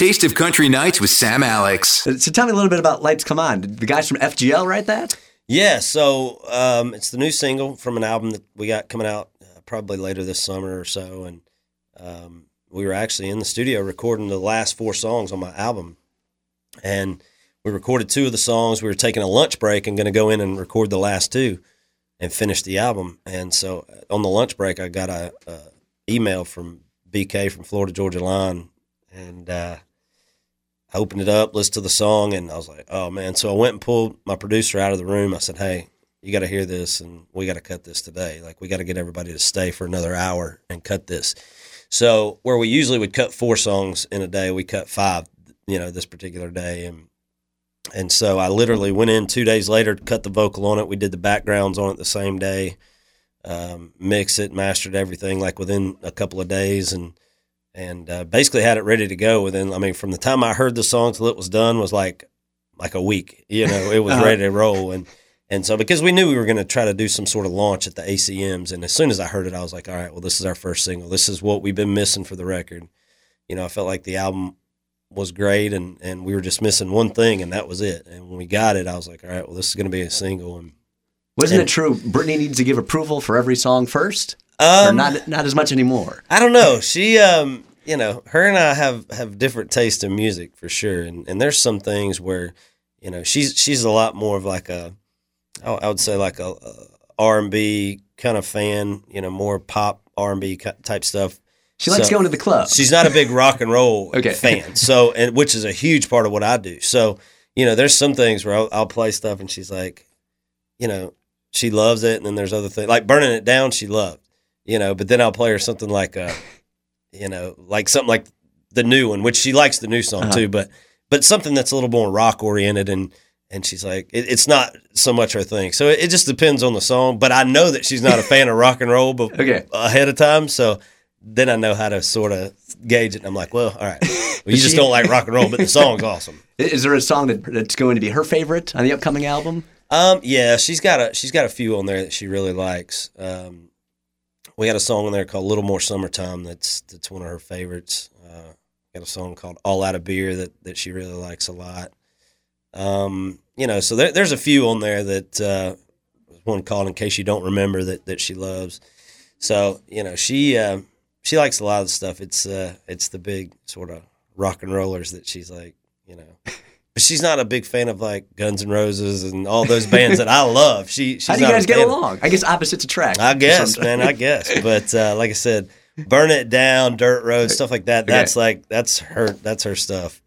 Taste of Country Nights with Sam Alex. So tell me a little bit about Lights Come On. Did the guys from FGL write that? Yeah, so um, it's the new single from an album that we got coming out uh, probably later this summer or so, and um, we were actually in the studio recording the last four songs on my album, and we recorded two of the songs. We were taking a lunch break and going to go in and record the last two, and finish the album. And so uh, on the lunch break, I got a, a email from BK from Florida Georgia Line, and uh, I opened it up, listened to the song, and I was like, oh man. So I went and pulled my producer out of the room. I said, hey, you got to hear this and we got to cut this today. Like, we got to get everybody to stay for another hour and cut this. So, where we usually would cut four songs in a day, we cut five, you know, this particular day. And, and so I literally went in two days later, to cut the vocal on it. We did the backgrounds on it the same day, um, mixed it, mastered everything like within a couple of days. And, and uh, basically had it ready to go within. I mean, from the time I heard the song till it was done was like like a week. You know, it was uh-huh. ready to roll, and and so because we knew we were going to try to do some sort of launch at the ACMs, and as soon as I heard it, I was like, all right, well, this is our first single. This is what we've been missing for the record. You know, I felt like the album was great, and and we were just missing one thing, and that was it. And when we got it, I was like, all right, well, this is going to be a single. And wasn't and, it true? Brittany needs to give approval for every song first. Um, not not as much anymore. I don't know. She, um, you know, her and I have have different taste in music for sure, and and there's some things where, you know, she's she's a lot more of like a, I would say like a R and B kind of fan, you know, more pop R and B type stuff. She likes so, going to the club. She's not a big rock and roll okay. fan, so and which is a huge part of what I do. So you know, there's some things where I'll, I'll play stuff and she's like, you know, she loves it, and then there's other things like burning it down. She loved, you know, but then I'll play her something like, uh, you know, like something like the new one, which she likes the new song uh-huh. too, but but something that's a little more rock oriented and and she's like, it, it's not so much her thing. So it, it, just depends on the song. But I know that she's not a fan of rock and roll, but okay. ahead of time. So then I know how to sort of gauge it. And I'm like, well, all right, well, you just don't like rock and roll, but the song's awesome. Is there a song that, that's going to be her favorite on the upcoming album? Um, yeah, she's got a she's got a few on there that she really likes. Um, we got a song in there called "Little More Summertime." That's that's one of her favorites. Uh, got a song called "All Out of Beer" that that she really likes a lot. Um, you know, so there, there's a few on there that uh, one called "In Case You Don't Remember" that that she loves. So you know, she uh, she likes a lot of stuff. It's uh, it's the big sort of rock and rollers that she's like, you know. But she's not a big fan of like Guns N' Roses and all those bands that I love. She, she's how do you guys get along? I guess opposites attract. I guess, man. I guess. But uh, like I said, burn it down, dirt road, stuff like that. That's like that's her. That's her stuff.